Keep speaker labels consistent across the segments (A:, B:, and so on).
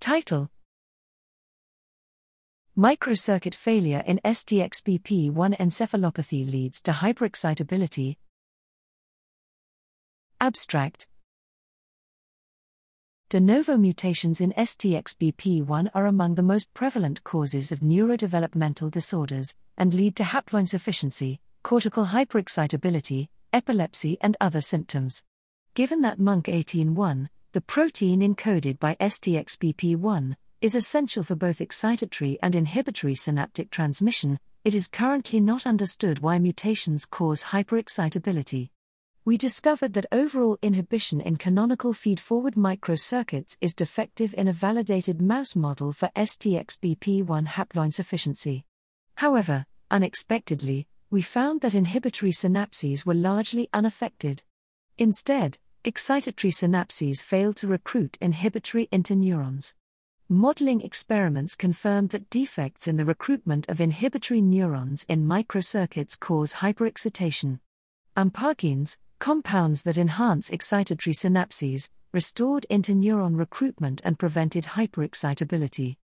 A: Title Microcircuit failure in STXBP1 encephalopathy leads to hyperexcitability. Abstract De novo mutations in STXBP1 are among the most prevalent causes of neurodevelopmental disorders and lead to haploinsufficiency, cortical hyperexcitability, epilepsy, and other symptoms. Given that Munc18-1, the protein encoded by STXBP1, is essential for both excitatory and inhibitory synaptic transmission, it is currently not understood why mutations cause hyperexcitability we discovered that overall inhibition in canonical feed-forward microcircuits is defective in a validated mouse model for STXBP1 haploinsufficiency. However, unexpectedly, we found that inhibitory synapses were largely unaffected. Instead, excitatory synapses fail to recruit inhibitory interneurons. Modeling experiments confirmed that defects in the recruitment of inhibitory neurons in microcircuits cause hyperexcitation. Ampakines, compounds that enhance excitatory synapses, restored interneuron recruitment, and prevented hyperexcitability.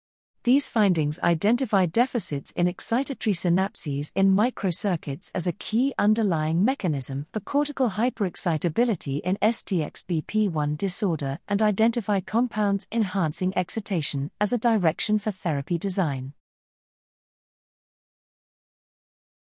A: These findings identify deficits in excitatory synapses in microcircuits as a key underlying mechanism for cortical hyperexcitability in STXBP1 disorder and identify compounds enhancing excitation as a direction for therapy design.